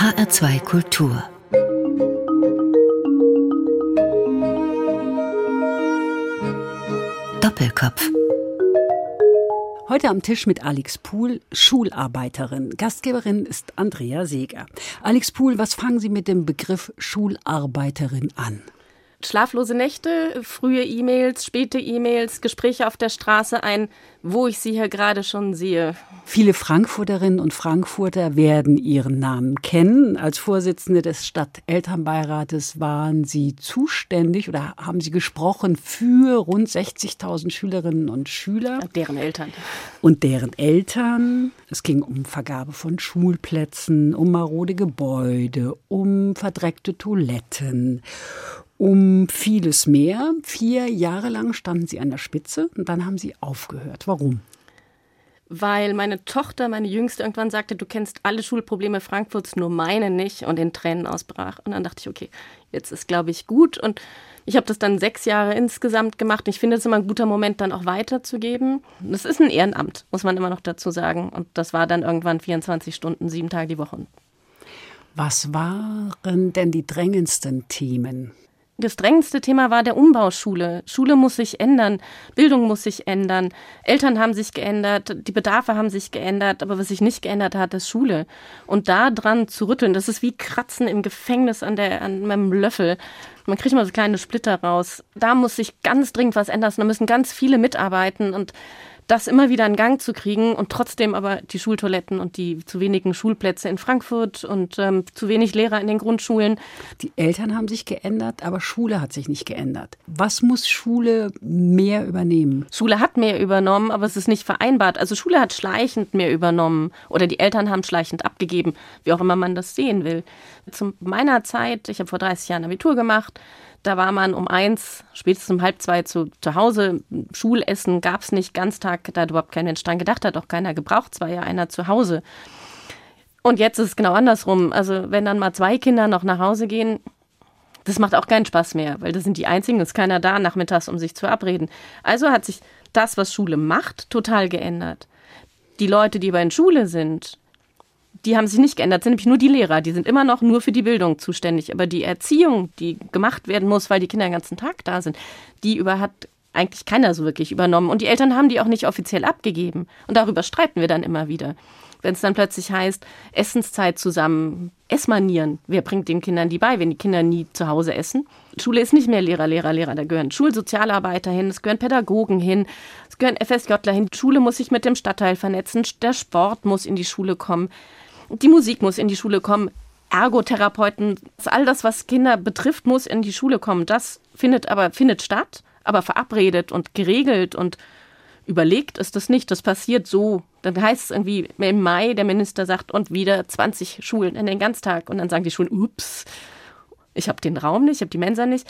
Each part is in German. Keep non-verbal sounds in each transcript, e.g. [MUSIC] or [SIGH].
HR2 Kultur Doppelkopf Heute am Tisch mit Alex Pohl, Schularbeiterin. Gastgeberin ist Andrea Seeger. Alex Pohl, was fangen Sie mit dem Begriff Schularbeiterin an? Schlaflose Nächte, frühe E-Mails, späte E-Mails, Gespräche auf der Straße ein, wo ich sie hier gerade schon sehe. Viele Frankfurterinnen und Frankfurter werden ihren Namen kennen. Als Vorsitzende des Stadtelternbeirates waren Sie zuständig oder haben Sie gesprochen für rund 60.000 Schülerinnen und Schüler. Und deren Eltern. Und deren Eltern. Es ging um Vergabe von Schulplätzen, um marode Gebäude, um verdreckte Toiletten um vieles mehr. Vier Jahre lang standen Sie an der Spitze und dann haben Sie aufgehört. Warum? Weil meine Tochter, meine Jüngste, irgendwann sagte, du kennst alle Schulprobleme Frankfurts, nur meine nicht und in Tränen ausbrach. Und dann dachte ich, okay, jetzt ist, glaube ich, gut. Und ich habe das dann sechs Jahre insgesamt gemacht. Ich finde es immer ein guter Moment, dann auch weiterzugeben. Das ist ein Ehrenamt, muss man immer noch dazu sagen. Und das war dann irgendwann 24 Stunden, sieben Tage die Woche. Was waren denn die drängendsten Themen? Das drängendste Thema war der Umbau Schule. Schule muss sich ändern, Bildung muss sich ändern, Eltern haben sich geändert, die Bedarfe haben sich geändert, aber was sich nicht geändert hat, ist Schule. Und da dran zu rütteln, das ist wie Kratzen im Gefängnis an, der, an meinem Löffel. Man kriegt mal so kleine Splitter raus. Da muss sich ganz dringend was ändern. Da müssen ganz viele mitarbeiten und das immer wieder in Gang zu kriegen und trotzdem aber die Schultoiletten und die zu wenigen Schulplätze in Frankfurt und ähm, zu wenig Lehrer in den Grundschulen. Die Eltern haben sich geändert, aber Schule hat sich nicht geändert. Was muss Schule mehr übernehmen? Schule hat mehr übernommen, aber es ist nicht vereinbart. Also Schule hat schleichend mehr übernommen oder die Eltern haben schleichend abgegeben, wie auch immer man das sehen will. Zu meiner Zeit, ich habe vor 30 Jahren Abitur gemacht, da war man um eins, spätestens um halb zwei zu, zu Hause. Schulessen gab es nicht, Ganztag, da hat überhaupt kein Mensch dran gedacht, hat auch keiner gebraucht. Es war ja einer zu Hause. Und jetzt ist es genau andersrum. Also, wenn dann mal zwei Kinder noch nach Hause gehen, das macht auch keinen Spaß mehr, weil das sind die einzigen, ist keiner da nachmittags, um sich zu verabreden. Also hat sich das, was Schule macht, total geändert. Die Leute, die aber in Schule sind, die haben sich nicht geändert, sind nämlich nur die Lehrer. Die sind immer noch nur für die Bildung zuständig. Aber die Erziehung, die gemacht werden muss, weil die Kinder den ganzen Tag da sind, die über hat eigentlich keiner so wirklich übernommen. Und die Eltern haben die auch nicht offiziell abgegeben. Und darüber streiten wir dann immer wieder. Wenn es dann plötzlich heißt, Essenszeit zusammen, Essmanieren, wer bringt den Kindern die bei, wenn die Kinder nie zu Hause essen? Schule ist nicht mehr Lehrer, Lehrer, Lehrer. Da gehören Schulsozialarbeiter hin, es gehören Pädagogen hin, es gehören FSJler hin. Die Schule muss sich mit dem Stadtteil vernetzen, der Sport muss in die Schule kommen. Die Musik muss in die Schule kommen. Ergotherapeuten, all das, was Kinder betrifft, muss in die Schule kommen. Das findet aber findet statt, aber verabredet und geregelt und überlegt ist das nicht. Das passiert so. Dann heißt es irgendwie im Mai, der Minister sagt, und wieder 20 Schulen in den Ganztag. Und dann sagen die Schulen, ups, ich habe den Raum nicht, ich habe die Mensa nicht.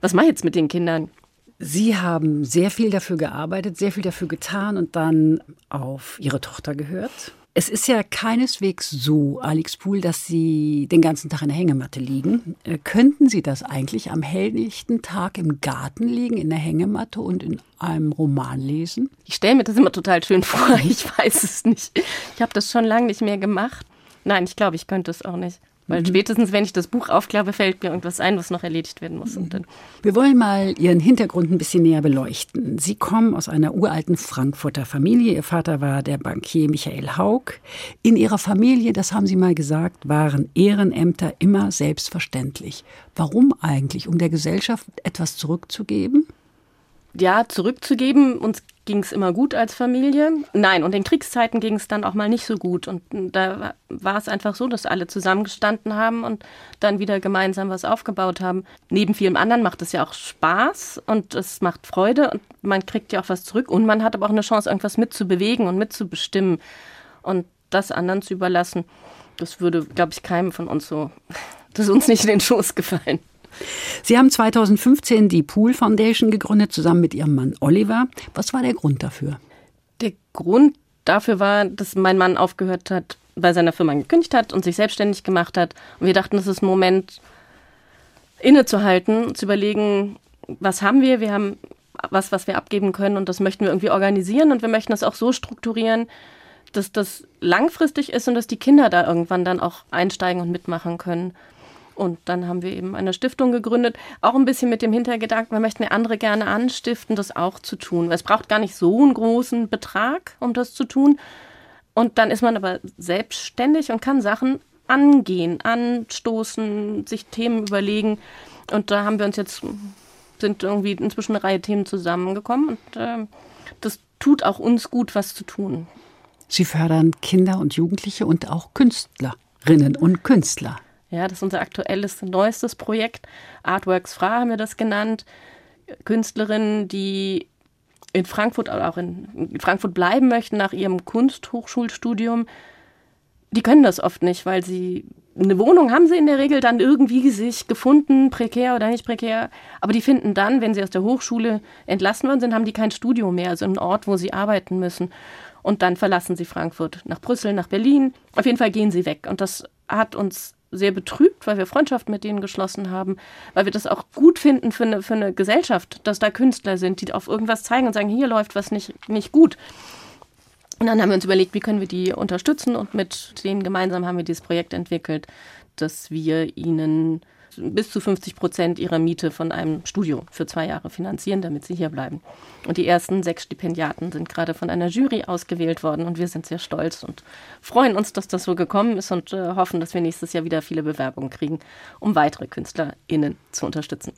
Was mache ich jetzt mit den Kindern? Sie haben sehr viel dafür gearbeitet, sehr viel dafür getan und dann auf Ihre Tochter gehört. Es ist ja keineswegs so, Alex Pool, dass Sie den ganzen Tag in der Hängematte liegen. Äh, könnten Sie das eigentlich am helllichten Tag im Garten liegen, in der Hängematte und in einem Roman lesen? Ich stelle mir das immer total schön vor. Ich weiß es nicht. Ich habe das schon lange nicht mehr gemacht. Nein, ich glaube, ich könnte es auch nicht. Weil mhm. spätestens, wenn ich das Buch aufklappe, fällt mir irgendwas ein, was noch erledigt werden muss. Wir wollen mal Ihren Hintergrund ein bisschen näher beleuchten. Sie kommen aus einer uralten Frankfurter Familie. Ihr Vater war der Bankier Michael Haug. In Ihrer Familie, das haben Sie mal gesagt, waren Ehrenämter immer selbstverständlich. Warum eigentlich? Um der Gesellschaft etwas zurückzugeben? Ja, zurückzugeben. Uns ging es immer gut als Familie. Nein, und in Kriegszeiten ging es dann auch mal nicht so gut. Und da war es einfach so, dass alle zusammengestanden haben und dann wieder gemeinsam was aufgebaut haben. Neben vielem anderen macht es ja auch Spaß und es macht Freude und man kriegt ja auch was zurück und man hat aber auch eine Chance, irgendwas mitzubewegen und mitzubestimmen. Und das anderen zu überlassen, das würde, glaube ich, keinem von uns so, [LAUGHS] das ist uns nicht in den Schoß gefallen. Sie haben 2015 die Pool Foundation gegründet, zusammen mit Ihrem Mann Oliver. Was war der Grund dafür? Der Grund dafür war, dass mein Mann aufgehört hat, bei seiner Firma gekündigt hat und sich selbstständig gemacht hat. Und wir dachten, es ist ein Moment, innezuhalten, zu überlegen, was haben wir? Wir haben was, was wir abgeben können und das möchten wir irgendwie organisieren und wir möchten das auch so strukturieren, dass das langfristig ist und dass die Kinder da irgendwann dann auch einsteigen und mitmachen können. Und dann haben wir eben eine Stiftung gegründet, auch ein bisschen mit dem Hintergedanken, wir möchten andere gerne anstiften, das auch zu tun. Es braucht gar nicht so einen großen Betrag, um das zu tun. Und dann ist man aber selbstständig und kann Sachen angehen, anstoßen, sich Themen überlegen. Und da haben wir uns jetzt, sind irgendwie inzwischen eine Reihe Themen zusammengekommen und äh, das tut auch uns gut, was zu tun. Sie fördern Kinder und Jugendliche und auch Künstlerinnen und Künstler. Ja, das ist unser aktuelles, neuestes Projekt. Artworks Fra haben wir das genannt. Künstlerinnen, die in Frankfurt oder auch in Frankfurt bleiben möchten nach ihrem Kunsthochschulstudium, die können das oft nicht, weil sie eine Wohnung haben sie in der Regel dann irgendwie sich gefunden, prekär oder nicht prekär. Aber die finden dann, wenn sie aus der Hochschule entlassen worden sind, haben die kein Studio mehr, also einen Ort, wo sie arbeiten müssen. Und dann verlassen sie Frankfurt nach Brüssel, nach Berlin. Auf jeden Fall gehen sie weg. Und das hat uns sehr betrübt, weil wir Freundschaft mit denen geschlossen haben, weil wir das auch gut finden für eine, für eine Gesellschaft, dass da Künstler sind, die auf irgendwas zeigen und sagen, hier läuft was nicht, nicht gut. Und dann haben wir uns überlegt, wie können wir die unterstützen und mit denen gemeinsam haben wir dieses Projekt entwickelt, dass wir ihnen bis zu 50 Prozent ihrer Miete von einem Studio für zwei Jahre finanzieren, damit sie hier bleiben. Und die ersten sechs Stipendiaten sind gerade von einer Jury ausgewählt worden und wir sind sehr stolz und freuen uns, dass das so gekommen ist und äh, hoffen, dass wir nächstes Jahr wieder viele Bewerbungen kriegen, um weitere KünstlerInnen zu unterstützen.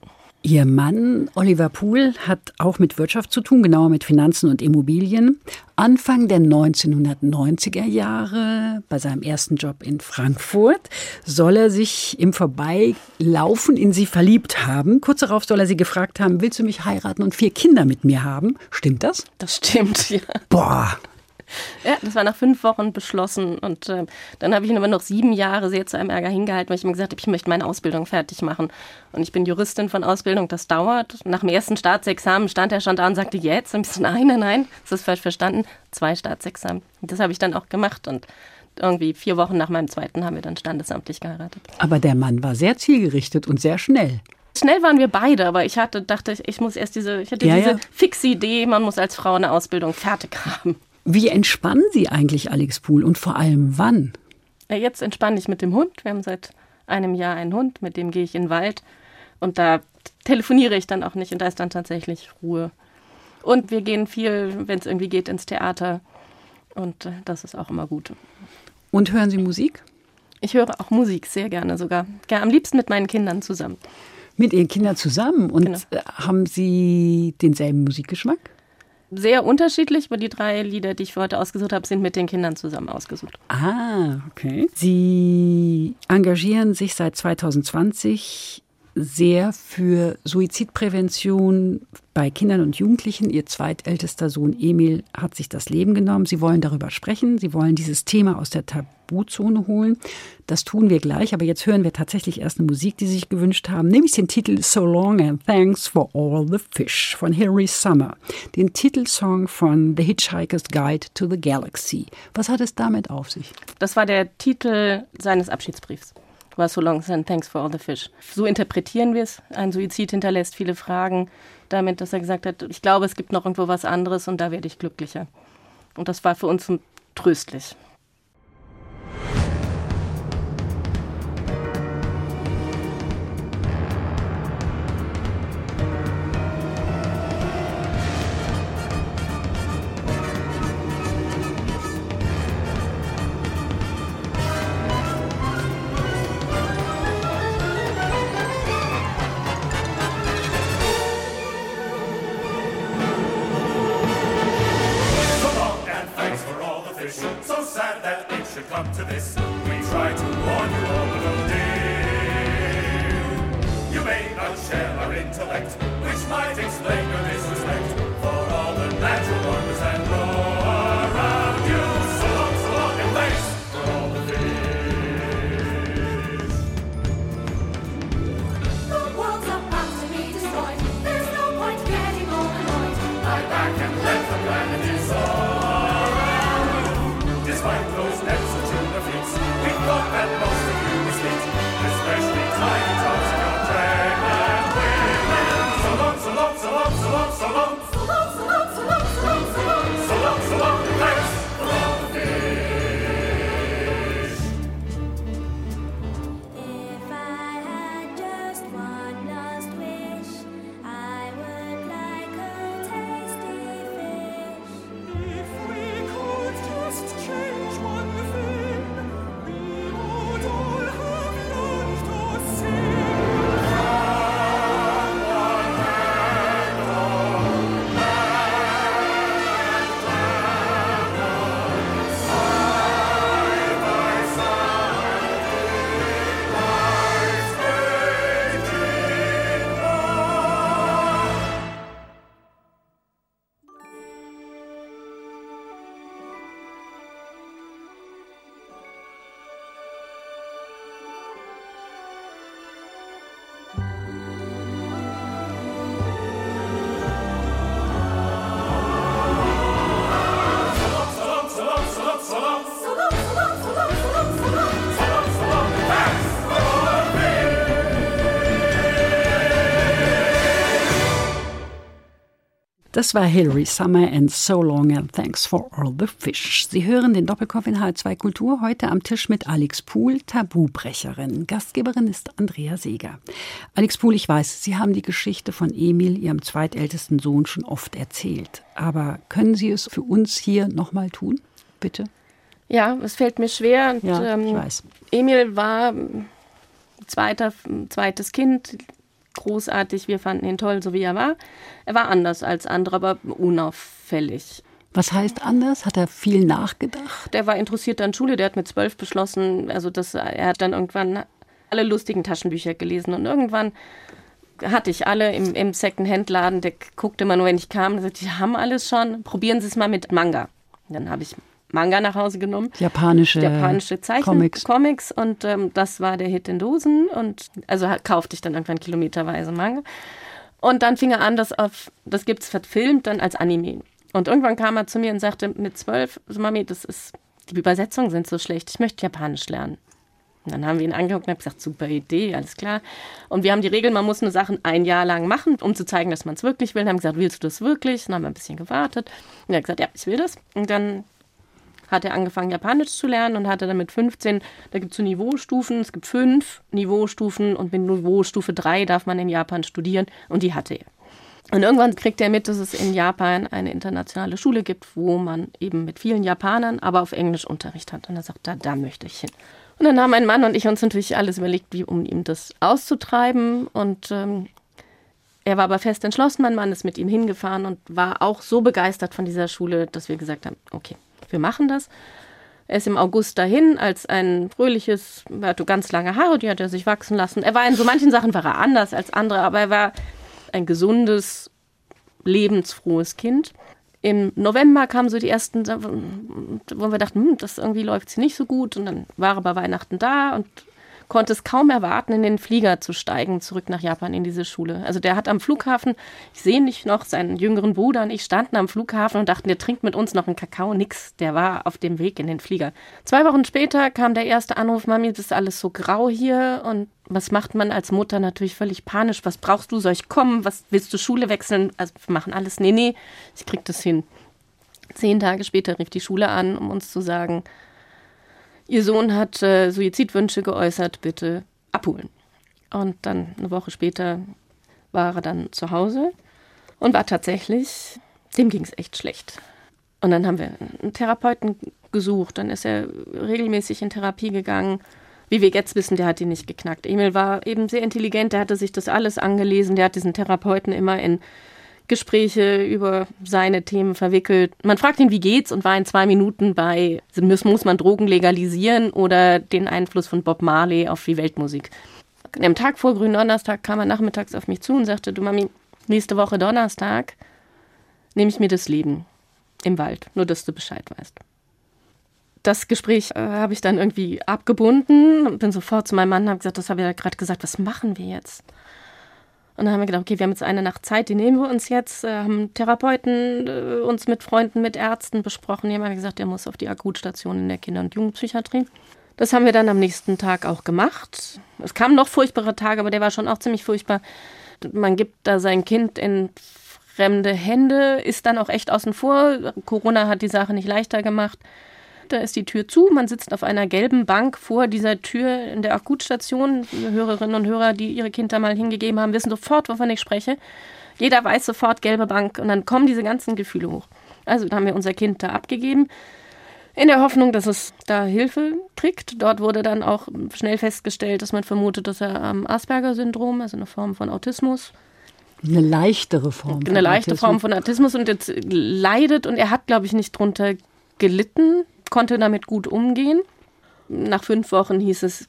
Ihr Mann Oliver Pool hat auch mit Wirtschaft zu tun, genauer mit Finanzen und Immobilien. Anfang der 1990er Jahre, bei seinem ersten Job in Frankfurt, soll er sich im Vorbeilaufen in sie verliebt haben. Kurz darauf soll er sie gefragt haben, willst du mich heiraten und vier Kinder mit mir haben? Stimmt das? Das stimmt, [LAUGHS] ja. Boah, ja, das war nach fünf Wochen beschlossen. Und äh, dann habe ich ihn aber noch sieben Jahre sehr zu einem Ärger hingehalten, weil ich mir gesagt habe, ich möchte meine Ausbildung fertig machen. Und ich bin Juristin von Ausbildung, das dauert. Nach dem ersten Staatsexamen stand er schon da und sagte, jetzt? Ich so, nein, nein, nein, das ist falsch verstanden. Zwei Staatsexamen. Das habe ich dann auch gemacht. Und irgendwie vier Wochen nach meinem zweiten haben wir dann standesamtlich geheiratet. Aber der Mann war sehr zielgerichtet und sehr schnell. Schnell waren wir beide, aber ich hatte, dachte, ich muss erst diese, ich hatte ja, diese ja. fixe Idee, man muss als Frau eine Ausbildung fertig haben. Wie entspannen Sie eigentlich, Alex Pool, und vor allem wann? Jetzt entspanne ich mit dem Hund. Wir haben seit einem Jahr einen Hund, mit dem gehe ich in den Wald und da telefoniere ich dann auch nicht und da ist dann tatsächlich Ruhe. Und wir gehen viel, wenn es irgendwie geht, ins Theater und äh, das ist auch immer gut. Und hören Sie Musik? Ich höre auch Musik sehr gerne sogar. Ja, am liebsten mit meinen Kindern zusammen. Mit Ihren Kindern zusammen? Und genau. Äh, haben Sie denselben Musikgeschmack? Sehr unterschiedlich, aber die drei Lieder, die ich für heute ausgesucht habe, sind mit den Kindern zusammen ausgesucht. Ah, okay. Sie engagieren sich seit 2020 sehr für Suizidprävention bei Kindern und Jugendlichen. Ihr zweitältester Sohn Emil hat sich das Leben genommen. Sie wollen darüber sprechen. Sie wollen dieses Thema aus der Tabuzone holen. Das tun wir gleich. Aber jetzt hören wir tatsächlich erst eine Musik, die Sie sich gewünscht haben, nämlich den Titel So Long and Thanks for All the Fish von Hilary Summer. Den Titelsong von The Hitchhiker's Guide to the Galaxy. Was hat es damit auf sich? Das war der Titel seines Abschiedsbriefs war So Long and Thanks for All the Fish. So interpretieren wir es. Ein Suizid hinterlässt viele Fragen damit, dass er gesagt hat, ich glaube, es gibt noch irgendwo was anderes und da werde ich glücklicher. Und das war für uns tröstlich. Thank you. Das war Hilary Summer and So Long and Thanks for All the Fish. Sie hören den Doppelkopf in H2 Kultur heute am Tisch mit Alex Pool, Tabubrecherin. Gastgeberin ist Andrea Seeger. Alex Pool, ich weiß, Sie haben die Geschichte von Emil, Ihrem zweitältesten Sohn, schon oft erzählt. Aber können Sie es für uns hier nochmal tun? Bitte? Ja, es fällt mir schwer. Und, ja, ich ähm, weiß. Emil war zweiter, zweites Kind, großartig, wir fanden ihn toll, so wie er war. Er war anders als andere, aber unauffällig. Was heißt anders? Hat er viel nachgedacht? Der war interessiert an Schule, der hat mit zwölf beschlossen, also das, er hat dann irgendwann alle lustigen Taschenbücher gelesen und irgendwann hatte ich alle im, im Second-Hand-Laden, der guckte immer nur, wenn ich kam, und sagte, die haben alles schon, probieren Sie es mal mit Manga. Und dann habe ich Manga nach Hause genommen. Japanische, Japanische Zeichen, Comics. Comics und ähm, das war der Hit in Dosen und also kaufte ich dann irgendwann kilometerweise Manga. Und dann fing er an, das auf, das gibt's verfilmt dann als Anime. Und irgendwann kam er zu mir und sagte mit zwölf, Mami, das ist, die Übersetzungen sind so schlecht, ich möchte Japanisch lernen. Und dann haben wir ihn angeguckt und haben gesagt, super Idee, alles klar. Und wir haben die Regel, man muss eine Sache ein Jahr lang machen, um zu zeigen, dass man es wirklich will. Und haben gesagt, willst du das wirklich? Und dann haben wir ein bisschen gewartet. Und er hat gesagt, ja, ich will das. Und dann hat er angefangen, Japanisch zu lernen und hatte dann mit 15, da gibt es so Niveaustufen, es gibt fünf Niveaustufen und mit Niveaustufe 3 darf man in Japan studieren und die hatte er. Und irgendwann kriegt er mit, dass es in Japan eine internationale Schule gibt, wo man eben mit vielen Japanern, aber auf Englisch Unterricht hat. Und er sagt, da, da möchte ich hin. Und dann haben mein Mann und ich uns natürlich alles überlegt, wie um ihm das auszutreiben. Und ähm, er war aber fest entschlossen, mein Mann ist mit ihm hingefahren und war auch so begeistert von dieser Schule, dass wir gesagt haben, okay, wir machen das. Er ist im August dahin als ein fröhliches, er hatte ganz lange Haare, die hat er sich wachsen lassen. Er war in so manchen Sachen war er anders als andere, aber er war ein gesundes, lebensfrohes Kind. Im November kamen so die ersten, wo wir dachten, hm, das irgendwie läuft sie nicht so gut. Und dann war er bei Weihnachten da und konnte es kaum erwarten, in den Flieger zu steigen, zurück nach Japan in diese Schule. Also der hat am Flughafen, ich sehe nicht noch, seinen jüngeren Bruder und ich standen am Flughafen und dachten, der trinkt mit uns noch einen Kakao, nix. Der war auf dem Weg in den Flieger. Zwei Wochen später kam der erste Anruf, Mami, das ist alles so grau hier und was macht man als Mutter natürlich völlig panisch? Was brauchst du? Soll ich kommen? Was willst du Schule wechseln? Also wir machen alles. Nee, nee, ich krieg das hin. Zehn Tage später rief die Schule an, um uns zu sagen, Ihr Sohn hat äh, Suizidwünsche geäußert, bitte abholen. Und dann eine Woche später war er dann zu Hause und war tatsächlich, dem ging es echt schlecht. Und dann haben wir einen Therapeuten gesucht, dann ist er regelmäßig in Therapie gegangen. Wie wir jetzt wissen, der hat ihn nicht geknackt. Emil war eben sehr intelligent, der hatte sich das alles angelesen, der hat diesen Therapeuten immer in Gespräche über seine Themen verwickelt. Man fragt ihn, wie geht's und war in zwei Minuten bei, muss, man Drogen legalisieren oder den Einfluss von Bob Marley auf die Weltmusik. Am Tag vor Grünen Donnerstag kam er nachmittags auf mich zu und sagte, du Mami, nächste Woche Donnerstag nehme ich mir das Leben im Wald, nur dass du Bescheid weißt. Das Gespräch äh, habe ich dann irgendwie abgebunden und bin sofort zu meinem Mann und habe gesagt, das habe ich ja gerade gesagt, was machen wir jetzt? Und dann haben wir gedacht, okay, wir haben jetzt eine Nacht Zeit, die nehmen wir uns jetzt. Äh, haben Therapeuten äh, uns mit Freunden, mit Ärzten besprochen. Die haben gesagt, der muss auf die Akutstation in der Kinder- und Jugendpsychiatrie. Das haben wir dann am nächsten Tag auch gemacht. Es kamen noch furchtbare Tage, aber der war schon auch ziemlich furchtbar. Man gibt da sein Kind in fremde Hände, ist dann auch echt außen vor. Corona hat die Sache nicht leichter gemacht. Da ist die Tür zu. Man sitzt auf einer gelben Bank vor dieser Tür in der Akutstation. Hörerinnen und Hörer, die ihre Kinder mal hingegeben haben, wissen sofort, wovon ich spreche. Jeder weiß sofort gelbe Bank und dann kommen diese ganzen Gefühle hoch. Also haben wir unser Kind da abgegeben. In der Hoffnung, dass es da Hilfe kriegt. Dort wurde dann auch schnell festgestellt, dass man vermutet, dass er am Asperger-Syndrom, also eine Form von Autismus, eine leichtere Form. Eine leichte Autismus. Form von Autismus und jetzt leidet und er hat, glaube ich, nicht drunter gelitten konnte damit gut umgehen. Nach fünf Wochen hieß es,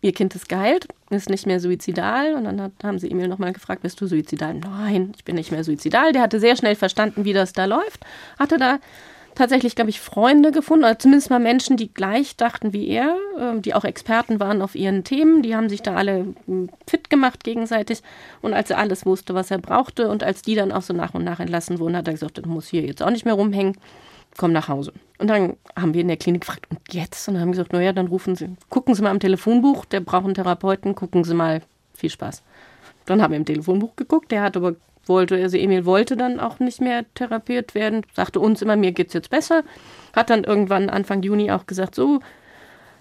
ihr Kind ist geheilt, ist nicht mehr suizidal. Und dann hat, haben sie Emil nochmal gefragt, bist du suizidal? Nein, ich bin nicht mehr suizidal. Der hatte sehr schnell verstanden, wie das da läuft. Hatte da tatsächlich, glaube ich, Freunde gefunden, oder zumindest mal Menschen, die gleich dachten wie er, ähm, die auch Experten waren auf ihren Themen. Die haben sich da alle hm, fit gemacht gegenseitig. Und als er alles wusste, was er brauchte und als die dann auch so nach und nach entlassen wurden, hat er gesagt, du musst hier jetzt auch nicht mehr rumhängen komm nach Hause. Und dann haben wir in der Klinik gefragt, und jetzt? Und haben gesagt, naja, dann rufen Sie, gucken Sie mal am Telefonbuch, der braucht einen Therapeuten, gucken Sie mal, viel Spaß. Dann haben wir im Telefonbuch geguckt, der hat aber wollte, also Emil wollte dann auch nicht mehr therapiert werden, sagte uns immer, mir geht's jetzt besser. Hat dann irgendwann Anfang Juni auch gesagt, so,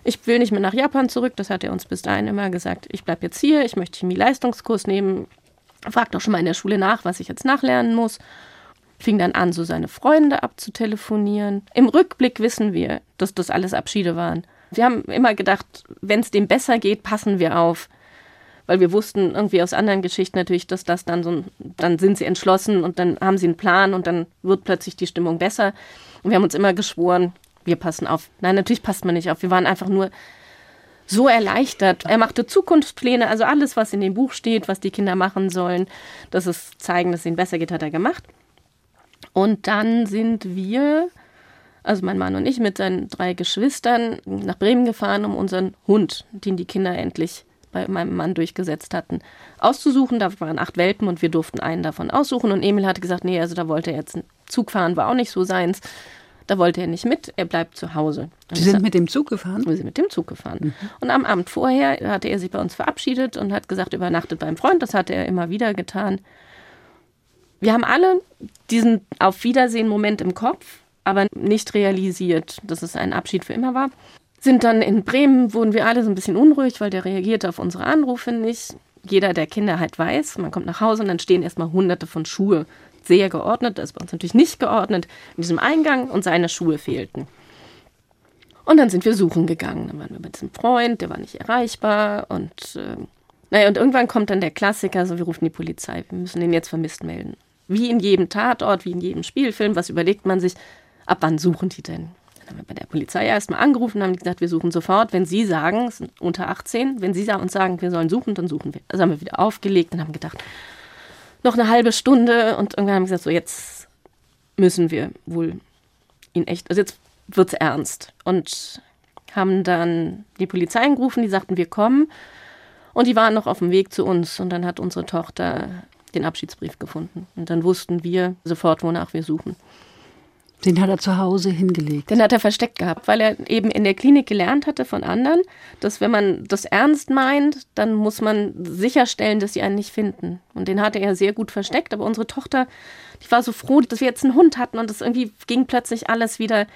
ich will nicht mehr nach Japan zurück. Das hat er uns bis dahin immer gesagt. Ich bleibe jetzt hier, ich möchte Chemie-Leistungskurs nehmen. Fragt auch schon mal in der Schule nach, was ich jetzt nachlernen muss. Fing dann an, so seine Freunde abzutelefonieren. Im Rückblick wissen wir, dass das alles Abschiede waren. Wir haben immer gedacht, wenn es dem besser geht, passen wir auf. Weil wir wussten irgendwie aus anderen Geschichten natürlich, dass das dann so, dann sind sie entschlossen und dann haben sie einen Plan und dann wird plötzlich die Stimmung besser. Und wir haben uns immer geschworen, wir passen auf. Nein, natürlich passt man nicht auf. Wir waren einfach nur so erleichtert. Er machte Zukunftspläne, also alles, was in dem Buch steht, was die Kinder machen sollen, dass es zeigen, dass es ihnen besser geht, hat er gemacht. Und dann sind wir, also mein Mann und ich, mit seinen drei Geschwistern nach Bremen gefahren, um unseren Hund, den die Kinder endlich bei meinem Mann durchgesetzt hatten, auszusuchen. Da waren acht Welpen und wir durften einen davon aussuchen. Und Emil hatte gesagt, nee, also da wollte er jetzt einen Zug fahren, war auch nicht so seins. Da wollte er nicht mit, er bleibt zu Hause. Sie sind mit dem Zug gefahren? Wir sind mit dem Zug gefahren. Mhm. Und am Abend vorher hatte er sich bei uns verabschiedet und hat gesagt, übernachtet beim Freund. Das hatte er immer wieder getan. Wir haben alle diesen Auf Wiedersehen-Moment im Kopf, aber nicht realisiert, dass es ein Abschied für immer war. Sind dann in Bremen, wurden wir alle so ein bisschen unruhig, weil der reagierte auf unsere Anrufe nicht. Jeder, der Kinder halt weiß, man kommt nach Hause und dann stehen erstmal hunderte von Schuhe sehr geordnet, das ist bei uns natürlich nicht geordnet, in diesem Eingang und seine Schuhe fehlten. Und dann sind wir suchen gegangen. Dann waren wir bei diesem Freund, der war nicht erreichbar und äh, naja, und irgendwann kommt dann der Klassiker, so wir rufen die Polizei, wir müssen den jetzt vermisst melden. Wie in jedem Tatort, wie in jedem Spielfilm, was überlegt man sich, ab wann suchen die denn? Dann haben wir bei der Polizei erstmal angerufen und haben gesagt, wir suchen sofort. Wenn Sie sagen, es sind unter 18, wenn Sie uns sagen, wir sollen suchen, dann suchen wir. Also haben wir wieder aufgelegt und haben gedacht, noch eine halbe Stunde und irgendwann haben wir gesagt, so jetzt müssen wir wohl ihn echt, also jetzt wird's ernst. Und haben dann die Polizei angerufen, die sagten, wir kommen. Und die waren noch auf dem Weg zu uns und dann hat unsere Tochter den Abschiedsbrief gefunden. Und dann wussten wir sofort, wonach wir suchen. Den hat er zu Hause hingelegt. Den hat er versteckt gehabt, weil er eben in der Klinik gelernt hatte von anderen, dass wenn man das ernst meint, dann muss man sicherstellen, dass sie einen nicht finden. Und den hatte er sehr gut versteckt. Aber unsere Tochter, die war so froh, dass wir jetzt einen Hund hatten und es irgendwie ging plötzlich alles wieder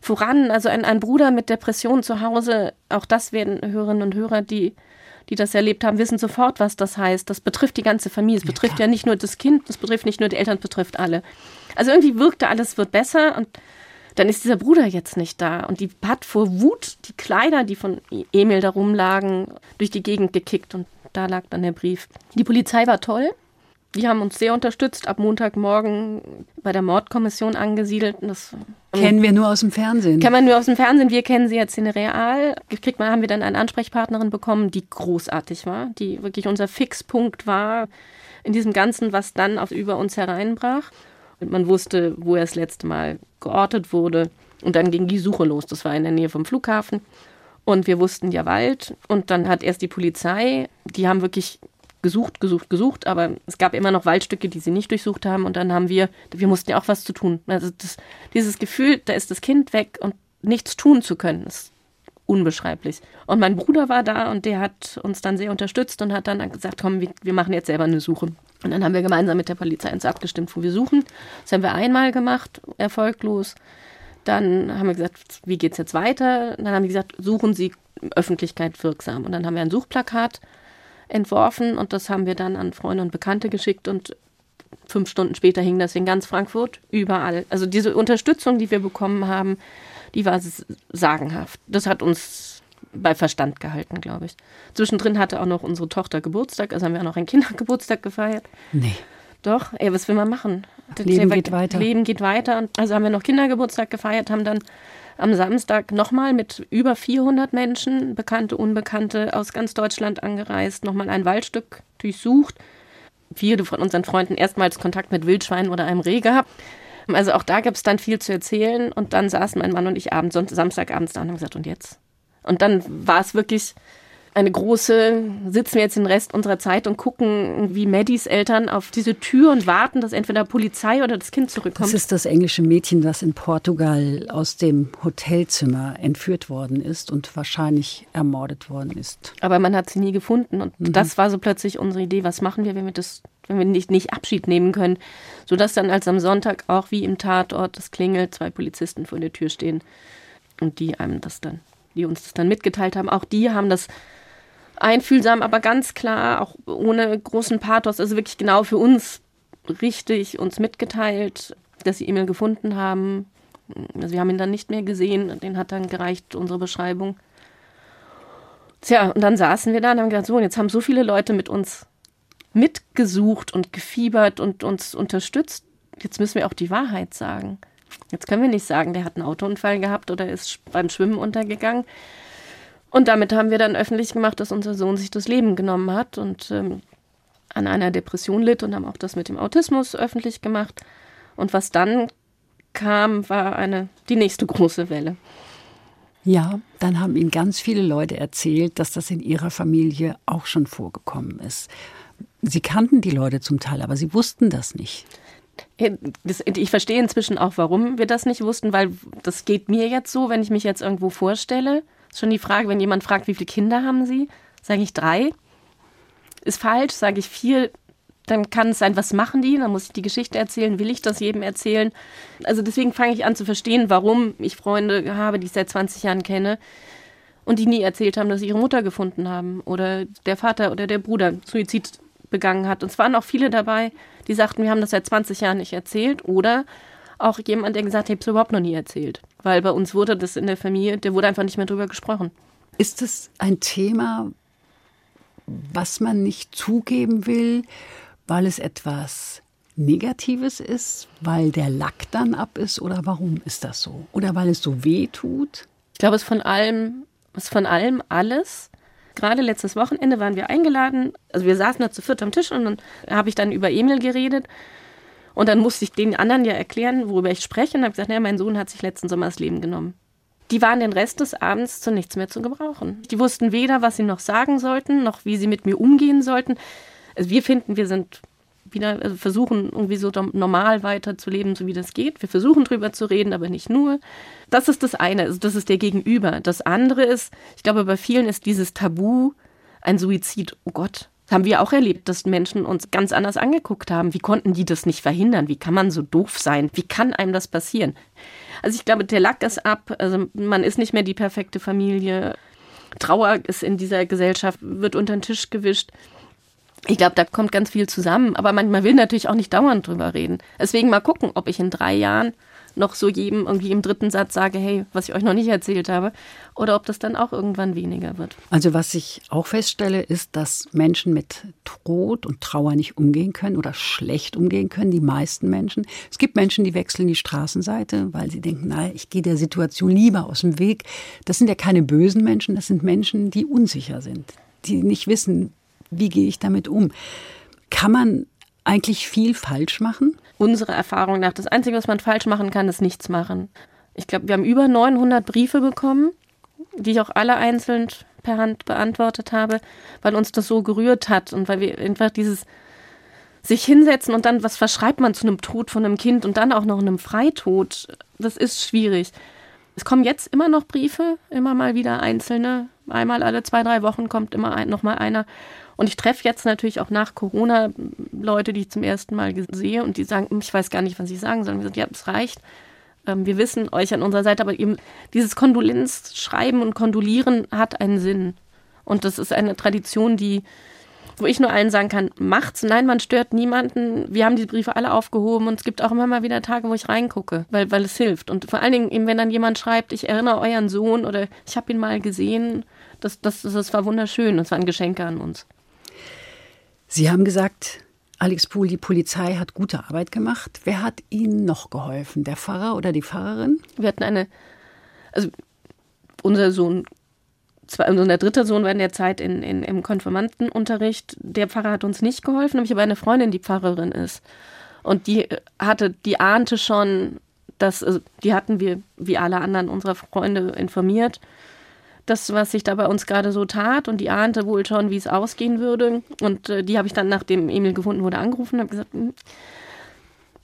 voran. Also ein, ein Bruder mit Depression zu Hause, auch das werden Hörerinnen und Hörer, die die das erlebt haben, wissen sofort, was das heißt. Das betrifft die ganze Familie. Es ja, betrifft klar. ja nicht nur das Kind, es betrifft nicht nur die Eltern, es betrifft alle. Also irgendwie wirkte alles wird besser und dann ist dieser Bruder jetzt nicht da. Und die hat vor Wut die Kleider, die von Emil da rumlagen, durch die Gegend gekickt und da lag dann der Brief. Die Polizei war toll. Die haben uns sehr unterstützt, ab Montagmorgen bei der Mordkommission angesiedelt. Das kennen wir nur aus dem Fernsehen. Kennen wir nur aus dem Fernsehen. Wir kennen sie jetzt in Real. Gekriegt haben wir dann eine Ansprechpartnerin bekommen, die großartig war, die wirklich unser Fixpunkt war in diesem Ganzen, was dann auf über uns hereinbrach. Und man wusste, wo er das letzte Mal geortet wurde. Und dann ging die Suche los. Das war in der Nähe vom Flughafen. Und wir wussten ja Wald. Und dann hat erst die Polizei, die haben wirklich gesucht, gesucht, gesucht, aber es gab immer noch Waldstücke, die sie nicht durchsucht haben und dann haben wir, wir mussten ja auch was zu tun. Also das, dieses Gefühl, da ist das Kind weg und nichts tun zu können, ist unbeschreiblich. Und mein Bruder war da und der hat uns dann sehr unterstützt und hat dann gesagt, komm, wir, wir machen jetzt selber eine Suche. Und dann haben wir gemeinsam mit der Polizei uns abgestimmt, wo wir suchen. Das haben wir einmal gemacht, erfolglos. Dann haben wir gesagt, wie geht es jetzt weiter? Dann haben wir gesagt, suchen Sie Öffentlichkeit wirksam. Und dann haben wir ein Suchplakat entworfen und das haben wir dann an Freunde und Bekannte geschickt und fünf Stunden später hing das in ganz Frankfurt, überall. Also diese Unterstützung, die wir bekommen haben, die war sagenhaft. Das hat uns bei Verstand gehalten, glaube ich. Zwischendrin hatte auch noch unsere Tochter Geburtstag, also haben wir auch noch einen Kindergeburtstag gefeiert. Nee. Doch, ey, was will man machen? Leben geht weiter. Leben geht weiter. Und also haben wir noch Kindergeburtstag gefeiert, haben dann am Samstag nochmal mit über 400 Menschen, Bekannte, Unbekannte aus ganz Deutschland angereist, nochmal ein Waldstück durchsucht. Viele von unseren Freunden erstmals Kontakt mit Wildschweinen oder einem Reh gehabt. Also auch da gibt es dann viel zu erzählen. Und dann saßen mein Mann und ich abends, Samstagabends da und haben gesagt, und jetzt? Und dann war es wirklich eine große, sitzen wir jetzt den Rest unserer Zeit und gucken, wie Maddys Eltern auf diese Tür und warten, dass entweder Polizei oder das Kind zurückkommt. Das ist das englische Mädchen, das in Portugal aus dem Hotelzimmer entführt worden ist und wahrscheinlich ermordet worden ist. Aber man hat sie nie gefunden und mhm. das war so plötzlich unsere Idee, was machen wir, wenn wir das wenn wir nicht, nicht Abschied nehmen können, sodass dann als am Sonntag auch wie im Tatort das klingelt, zwei Polizisten vor der Tür stehen und die einem das dann, die uns das dann mitgeteilt haben, auch die haben das einfühlsam, aber ganz klar, auch ohne großen Pathos, also wirklich genau für uns richtig uns mitgeteilt, dass sie E-Mail gefunden haben. Also wir haben ihn dann nicht mehr gesehen, den hat dann gereicht, unsere Beschreibung. Tja, und dann saßen wir da und haben gesagt, so, und jetzt haben so viele Leute mit uns mitgesucht und gefiebert und uns unterstützt. Jetzt müssen wir auch die Wahrheit sagen. Jetzt können wir nicht sagen, der hat einen Autounfall gehabt oder ist beim Schwimmen untergegangen. Und damit haben wir dann öffentlich gemacht, dass unser Sohn sich das Leben genommen hat und ähm, an einer Depression litt und haben auch das mit dem Autismus öffentlich gemacht. Und was dann kam, war eine, die nächste große Welle. Ja, dann haben Ihnen ganz viele Leute erzählt, dass das in Ihrer Familie auch schon vorgekommen ist. Sie kannten die Leute zum Teil, aber Sie wussten das nicht. ich verstehe inzwischen auch, warum wir das nicht wussten, weil das geht mir jetzt so, wenn ich mich jetzt irgendwo vorstelle schon die Frage, wenn jemand fragt, wie viele Kinder haben Sie, sage ich drei. Ist falsch, sage ich vier, dann kann es sein, was machen die? Dann muss ich die Geschichte erzählen, will ich das jedem erzählen? Also deswegen fange ich an zu verstehen, warum ich Freunde habe, die ich seit 20 Jahren kenne und die nie erzählt haben, dass sie ihre Mutter gefunden haben oder der Vater oder der Bruder Suizid begangen hat. Und es waren auch viele dabei, die sagten, wir haben das seit 20 Jahren nicht erzählt oder auch jemand, der gesagt hat, ich habe es überhaupt noch nie erzählt. Weil bei uns wurde das in der Familie, der wurde einfach nicht mehr drüber gesprochen. Ist es ein Thema, was man nicht zugeben will, weil es etwas Negatives ist, weil der Lack dann ab ist oder warum ist das so? Oder weil es so weh tut? Ich glaube, es ist von allem, es ist von allem alles. Gerade letztes Wochenende waren wir eingeladen, also wir saßen da zu viert am Tisch und dann habe ich dann über Emil geredet und dann musste ich den anderen ja erklären, worüber ich spreche. Und habe gesagt, naja, mein Sohn hat sich letzten Sommer das Leben genommen. Die waren den Rest des Abends zu nichts mehr zu gebrauchen. Die wussten weder, was sie noch sagen sollten, noch wie sie mit mir umgehen sollten. Also wir finden, wir sind wieder, also versuchen irgendwie so normal weiterzuleben, so wie das geht. Wir versuchen drüber zu reden, aber nicht nur. Das ist das eine, also das ist der Gegenüber. Das andere ist, ich glaube, bei vielen ist dieses Tabu ein Suizid. Oh Gott, das haben wir auch erlebt, dass Menschen uns ganz anders angeguckt haben. Wie konnten die das nicht verhindern? Wie kann man so doof sein? Wie kann einem das passieren? Also ich glaube, der Lack ist ab. Also man ist nicht mehr die perfekte Familie. Trauer ist in dieser Gesellschaft, wird unter den Tisch gewischt. Ich glaube, da kommt ganz viel zusammen. Aber man, man will natürlich auch nicht dauernd drüber reden. Deswegen mal gucken, ob ich in drei Jahren noch so jedem irgendwie im dritten Satz sage, hey, was ich euch noch nicht erzählt habe, oder ob das dann auch irgendwann weniger wird. Also was ich auch feststelle, ist, dass Menschen mit Tod und Trauer nicht umgehen können oder schlecht umgehen können, die meisten Menschen. Es gibt Menschen, die wechseln die Straßenseite, weil sie denken, na, ich gehe der Situation lieber aus dem Weg. Das sind ja keine bösen Menschen, das sind Menschen, die unsicher sind, die nicht wissen, wie gehe ich damit um. Kann man eigentlich viel falsch machen? Unsere Erfahrung nach, das Einzige, was man falsch machen kann, ist nichts machen. Ich glaube, wir haben über 900 Briefe bekommen, die ich auch alle einzeln per Hand beantwortet habe, weil uns das so gerührt hat und weil wir einfach dieses sich hinsetzen und dann, was verschreibt man zu einem Tod von einem Kind und dann auch noch einem Freitod, das ist schwierig. Es kommen jetzt immer noch Briefe, immer mal wieder einzelne. Einmal alle zwei, drei Wochen kommt immer ein, noch mal einer. Und ich treffe jetzt natürlich auch nach Corona Leute, die ich zum ersten Mal sehe und die sagen, ich weiß gar nicht, was sie sagen sollen. Wir sagen, ja, es reicht. Ähm, wir wissen euch an unserer Seite, aber eben dieses Kondolenzschreiben und Kondolieren hat einen Sinn. Und das ist eine Tradition, die, wo ich nur allen sagen kann, macht's. Nein, man stört niemanden. Wir haben die Briefe alle aufgehoben und es gibt auch immer mal wieder Tage, wo ich reingucke, weil, weil es hilft. Und vor allen Dingen, eben, wenn dann jemand schreibt, ich erinnere euren Sohn oder ich habe ihn mal gesehen, das, das, das war wunderschön. Das war ein Geschenk an uns. Sie haben gesagt, Alex Pohl, die Polizei hat gute Arbeit gemacht. Wer hat Ihnen noch geholfen? Der Pfarrer oder die Pfarrerin? Wir hatten eine, also unser Sohn, zwei, unser dritter Sohn war in der Zeit in, in, im Konfirmandenunterricht. Der Pfarrer hat uns nicht geholfen, aber ich habe eine Freundin, die Pfarrerin ist. Und die hatte, die ahnte schon, dass, also die hatten wir, wie alle anderen unserer Freunde, informiert das, was sich da bei uns gerade so tat und die ahnte wohl schon, wie es ausgehen würde. Und äh, die habe ich dann, nachdem Emil gefunden wurde, angerufen und habe gesagt, hm,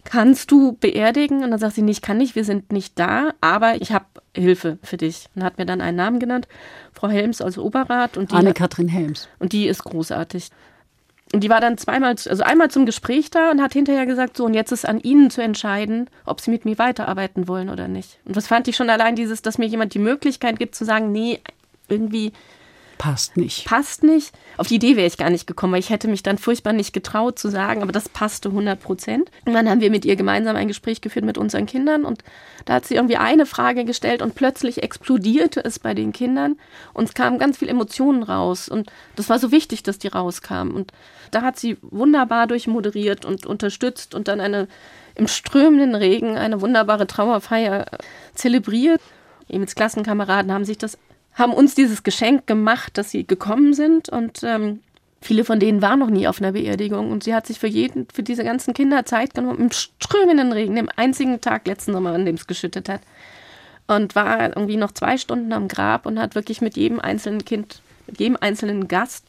kannst du beerdigen? Und dann sagt sie, nee, ich kann nicht, wir sind nicht da, aber ich habe Hilfe für dich. Und hat mir dann einen Namen genannt, Frau Helms als Oberrat. Und Anne-Kathrin Helms. Und die ist großartig. Und die war dann zweimal, also einmal zum Gespräch da und hat hinterher gesagt, so, und jetzt ist an Ihnen zu entscheiden, ob Sie mit mir weiterarbeiten wollen oder nicht. Und das fand ich schon allein dieses, dass mir jemand die Möglichkeit gibt zu sagen, nee, irgendwie Passt nicht. Passt nicht. Auf die Idee wäre ich gar nicht gekommen, weil ich hätte mich dann furchtbar nicht getraut zu sagen, aber das passte 100 Prozent. Und dann haben wir mit ihr gemeinsam ein Gespräch geführt mit unseren Kindern und da hat sie irgendwie eine Frage gestellt und plötzlich explodierte es bei den Kindern und es kamen ganz viele Emotionen raus und das war so wichtig, dass die rauskamen und da hat sie wunderbar durchmoderiert und unterstützt und dann eine im strömenden Regen eine wunderbare Trauerfeier zelebriert. Emils Klassenkameraden haben sich das haben uns dieses Geschenk gemacht, dass sie gekommen sind und ähm, viele von denen waren noch nie auf einer Beerdigung und sie hat sich für jeden, für diese ganzen Kinder Zeit genommen im strömenden Regen, dem einzigen Tag letzten Sommer, an dem es geschüttet hat und war irgendwie noch zwei Stunden am Grab und hat wirklich mit jedem einzelnen Kind, mit jedem einzelnen Gast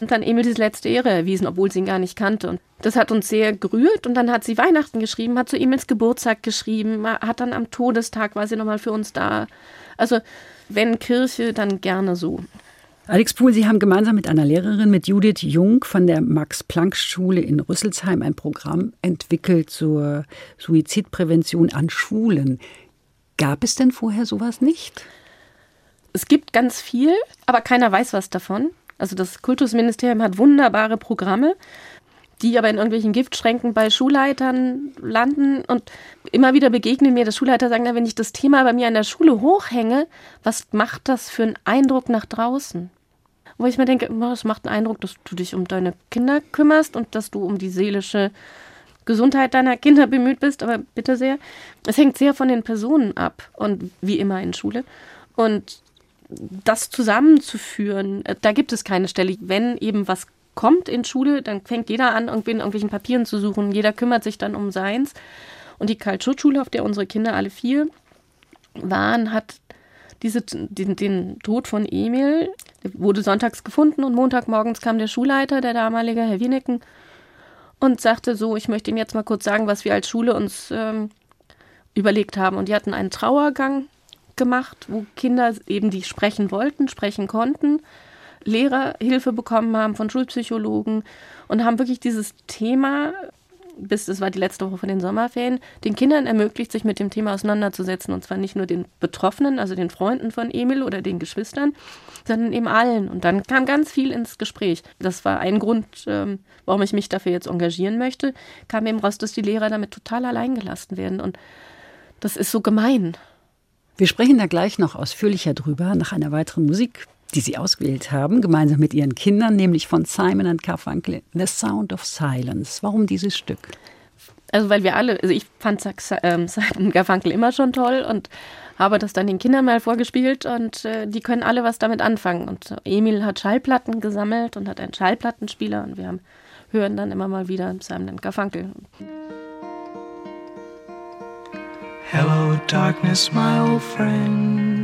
und dann Emil diese letzte Ehre erwiesen, obwohl sie ihn gar nicht kannte. Und das hat uns sehr gerührt. Und dann hat sie Weihnachten geschrieben, hat zu Emils Geburtstag geschrieben, hat dann am Todestag war sie nochmal für uns da. Also wenn Kirche, dann gerne so. Alex Pohl, Sie haben gemeinsam mit einer Lehrerin, mit Judith Jung von der Max-Planck-Schule in Rüsselsheim ein Programm entwickelt zur Suizidprävention an Schulen. Gab es denn vorher sowas nicht? Es gibt ganz viel, aber keiner weiß was davon. Also das Kultusministerium hat wunderbare Programme die aber in irgendwelchen Giftschränken bei Schulleitern landen und immer wieder begegnen mir, dass Schulleiter sagen, wenn ich das Thema bei mir an der Schule hochhänge, was macht das für einen Eindruck nach draußen? Wo ich mir denke, es macht einen Eindruck, dass du dich um deine Kinder kümmerst und dass du um die seelische Gesundheit deiner Kinder bemüht bist, aber bitte sehr. Es hängt sehr von den Personen ab und wie immer in Schule. Und das zusammenzuführen, äh, da gibt es keine Stelle. Wenn eben was kommt in Schule, dann fängt jeder an, irgendwie in irgendwelchen Papieren zu suchen. Jeder kümmert sich dann um seins. Und die Karl-Schutz-Schule, auf der unsere Kinder alle vier waren, hat diese, den, den Tod von Emil, wurde sonntags gefunden und montagmorgens kam der Schulleiter, der damalige Herr Wieneken, und sagte so, ich möchte Ihnen jetzt mal kurz sagen, was wir als Schule uns ähm, überlegt haben. Und die hatten einen Trauergang gemacht, wo Kinder eben, die sprechen wollten, sprechen konnten, Lehrer Hilfe bekommen haben von Schulpsychologen und haben wirklich dieses Thema, bis das war die letzte Woche von den Sommerferien, den Kindern ermöglicht, sich mit dem Thema auseinanderzusetzen. Und zwar nicht nur den Betroffenen, also den Freunden von Emil oder den Geschwistern, sondern eben allen. Und dann kam ganz viel ins Gespräch. Das war ein Grund, ähm, warum ich mich dafür jetzt engagieren möchte, kam eben raus, dass die Lehrer damit total alleingelassen werden. Und das ist so gemein. Wir sprechen da gleich noch ausführlicher drüber nach einer weiteren Musik die sie ausgewählt haben, gemeinsam mit ihren Kindern, nämlich von Simon and Garfunkel, The Sound of Silence. Warum dieses Stück? Also weil wir alle, also ich fand ähm, Simon Garfunkel immer schon toll und habe das dann den Kindern mal vorgespielt und äh, die können alle was damit anfangen. Und Emil hat Schallplatten gesammelt und hat einen Schallplattenspieler und wir haben, hören dann immer mal wieder Simon Garfunkel. Hello darkness, my old friend.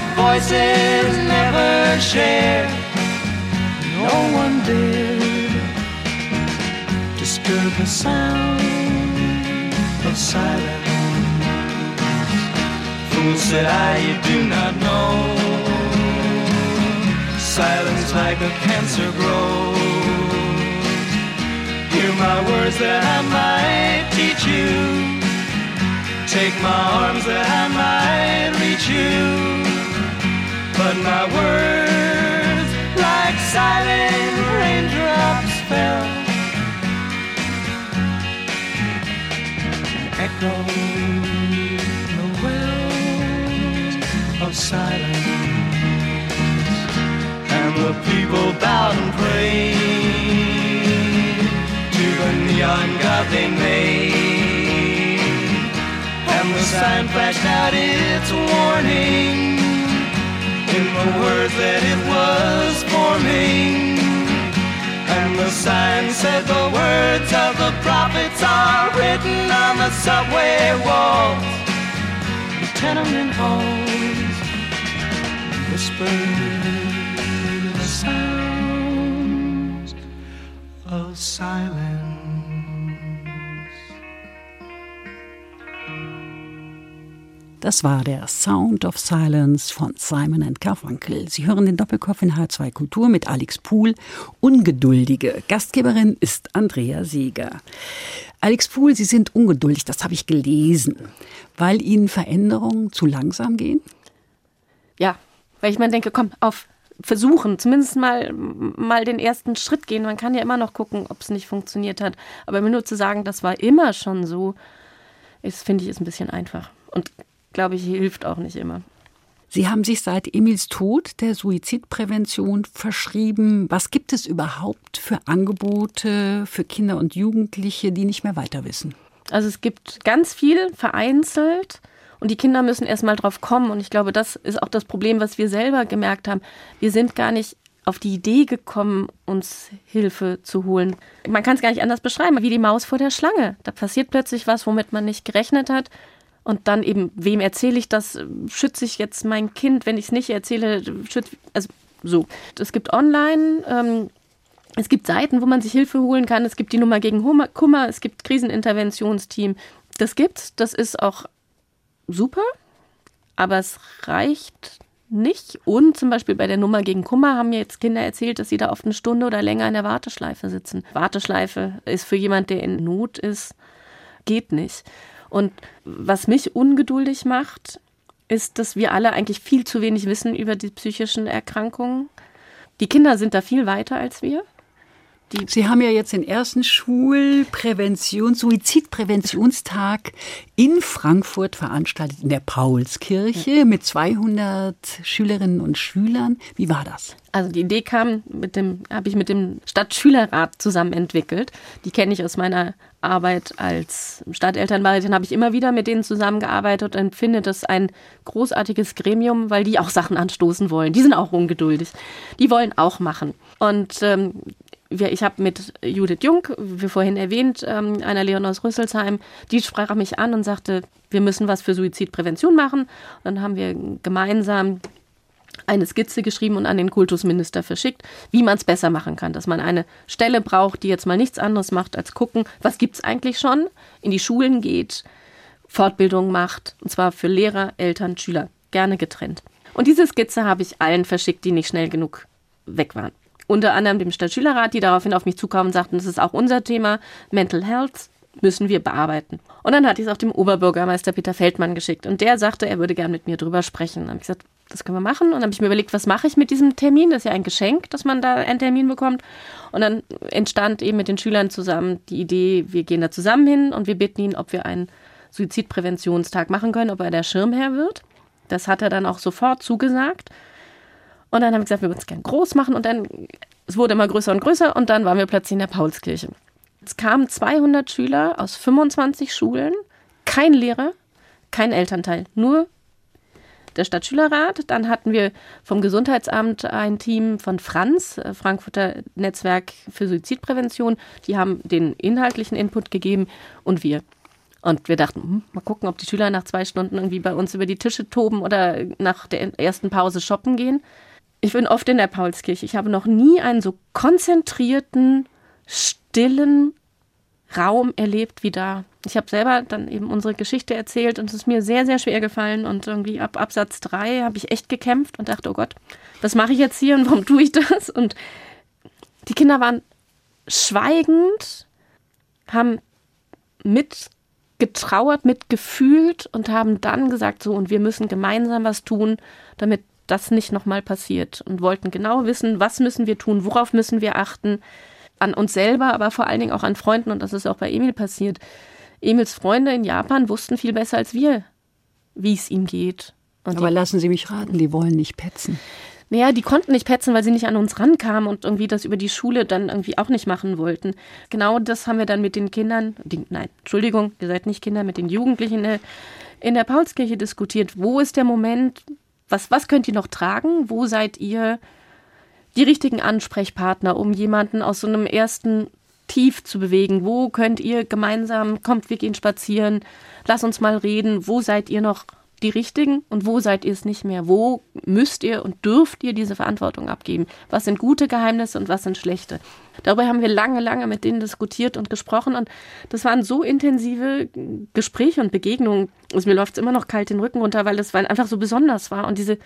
that voices never share. No one dared disturb the sound of silence. Fool said I, you do not know. Silence like a cancer grows. Hear my words that I might teach you. Take my arms that I might reach you. But my words, like silent raindrops, fell. Echoed the wells of silence. And the people bowed and prayed to the neon god they made. And the sign flashed out its warning in the words that it was forming. And the sign said the words of the prophets are written on the subway walls, the tenement halls, whispered the sounds of silence. Das war der Sound of Silence von Simon and Garfunkel. Sie hören den Doppelkopf in H2 Kultur mit Alex Pool. Ungeduldige Gastgeberin ist Andrea Seeger. Alex Pool, Sie sind ungeduldig, das habe ich gelesen, weil Ihnen Veränderungen zu langsam gehen? Ja, weil ich mir denke, komm, auf, versuchen, zumindest mal, mal den ersten Schritt gehen. Man kann ja immer noch gucken, ob es nicht funktioniert hat. Aber mir nur zu sagen, das war immer schon so, ist, finde ich, ist ein bisschen einfach. Und glaube ich, hilft auch nicht immer. Sie haben sich seit Emils Tod der Suizidprävention verschrieben. Was gibt es überhaupt für Angebote für Kinder und Jugendliche, die nicht mehr weiter wissen? Also es gibt ganz viel vereinzelt und die Kinder müssen erst mal drauf kommen. Und ich glaube, das ist auch das Problem, was wir selber gemerkt haben. Wir sind gar nicht auf die Idee gekommen, uns Hilfe zu holen. Man kann es gar nicht anders beschreiben, wie die Maus vor der Schlange. Da passiert plötzlich was, womit man nicht gerechnet hat. Und dann eben, wem erzähle ich das? Schütze ich jetzt mein Kind, wenn ich es nicht erzähle? Schütze, also so. Es gibt online, ähm, es gibt Seiten, wo man sich Hilfe holen kann. Es gibt die Nummer gegen Kummer, es gibt Kriseninterventionsteam. Das gibt's, das ist auch super, aber es reicht nicht. Und zum Beispiel bei der Nummer gegen Kummer haben mir jetzt Kinder erzählt, dass sie da oft eine Stunde oder länger in der Warteschleife sitzen. Warteschleife ist für jemand, der in Not ist, geht nicht. Und was mich ungeduldig macht, ist, dass wir alle eigentlich viel zu wenig wissen über die psychischen Erkrankungen. Die Kinder sind da viel weiter als wir. Die Sie haben ja jetzt den ersten Schulprävention, Suizidpräventionstag in Frankfurt veranstaltet, in der Paulskirche ja. mit 200 Schülerinnen und Schülern. Wie war das? Also die Idee kam mit dem, habe ich mit dem Stadtschülerrat zusammen entwickelt. Die kenne ich aus meiner Arbeit als Stadtelternbeirätin, habe ich immer wieder mit denen zusammengearbeitet und finde das ein großartiges Gremium, weil die auch Sachen anstoßen wollen. Die sind auch ungeduldig. Die wollen auch machen. Und ähm, ich habe mit Judith Jung, wie vorhin erwähnt, ähm, einer Leon aus Rüsselsheim, die sprach mich an und sagte, wir müssen was für Suizidprävention machen. Und dann haben wir gemeinsam eine Skizze geschrieben und an den Kultusminister verschickt, wie man es besser machen kann. Dass man eine Stelle braucht, die jetzt mal nichts anderes macht, als gucken, was gibt es eigentlich schon, in die Schulen geht, Fortbildung macht, und zwar für Lehrer, Eltern, Schüler, gerne getrennt. Und diese Skizze habe ich allen verschickt, die nicht schnell genug weg waren unter anderem dem Stadtschülerrat, die daraufhin auf mich zukamen und sagten, das ist auch unser Thema, Mental Health müssen wir bearbeiten. Und dann hatte ich es auch dem Oberbürgermeister Peter Feldmann geschickt und der sagte, er würde gern mit mir drüber sprechen. Dann habe ich gesagt, das können wir machen. Und dann habe ich mir überlegt, was mache ich mit diesem Termin? Das ist ja ein Geschenk, dass man da einen Termin bekommt. Und dann entstand eben mit den Schülern zusammen die Idee, wir gehen da zusammen hin und wir bitten ihn, ob wir einen Suizidpräventionstag machen können, ob er der Schirmherr wird. Das hat er dann auch sofort zugesagt. Und dann haben wir gesagt, wir würden es gerne groß machen. Und dann, es wurde immer größer und größer. Und dann waren wir plötzlich in der Paulskirche. Es kamen 200 Schüler aus 25 Schulen, kein Lehrer, kein Elternteil, nur der Stadtschülerrat. Dann hatten wir vom Gesundheitsamt ein Team von Franz, äh, Frankfurter Netzwerk für Suizidprävention. Die haben den inhaltlichen Input gegeben und wir. Und wir dachten, hm, mal gucken, ob die Schüler nach zwei Stunden irgendwie bei uns über die Tische toben oder nach der ersten Pause shoppen gehen. Ich bin oft in der Paulskirche. Ich habe noch nie einen so konzentrierten, stillen Raum erlebt wie da. Ich habe selber dann eben unsere Geschichte erzählt und es ist mir sehr, sehr schwer gefallen. Und irgendwie ab Absatz 3 habe ich echt gekämpft und dachte, oh Gott, was mache ich jetzt hier und warum tue ich das? Und die Kinder waren schweigend, haben mitgetrauert, mitgefühlt und haben dann gesagt, so, und wir müssen gemeinsam was tun, damit das nicht nochmal passiert und wollten genau wissen, was müssen wir tun, worauf müssen wir achten, an uns selber, aber vor allen Dingen auch an Freunden und das ist auch bei Emil passiert. Emils Freunde in Japan wussten viel besser als wir, wie es ihm geht. Und aber lassen Sie mich raten, die wollen nicht petzen. Naja, die konnten nicht petzen, weil sie nicht an uns rankamen und irgendwie das über die Schule dann irgendwie auch nicht machen wollten. Genau das haben wir dann mit den Kindern, die, nein, Entschuldigung, ihr seid nicht Kinder, mit den Jugendlichen in der, in der Paulskirche diskutiert. Wo ist der Moment, was, was könnt ihr noch tragen? Wo seid ihr die richtigen Ansprechpartner, um jemanden aus so einem ersten Tief zu bewegen? Wo könnt ihr gemeinsam, kommt, wir gehen spazieren, lass uns mal reden, wo seid ihr noch die Richtigen und wo seid ihr es nicht mehr? Wo müsst ihr und dürft ihr diese Verantwortung abgeben? Was sind gute Geheimnisse und was sind schlechte? Darüber haben wir lange, lange mit denen diskutiert und gesprochen und das waren so intensive Gespräche und Begegnungen. Also mir läuft es immer noch kalt den Rücken runter, weil das einfach so besonders war und diese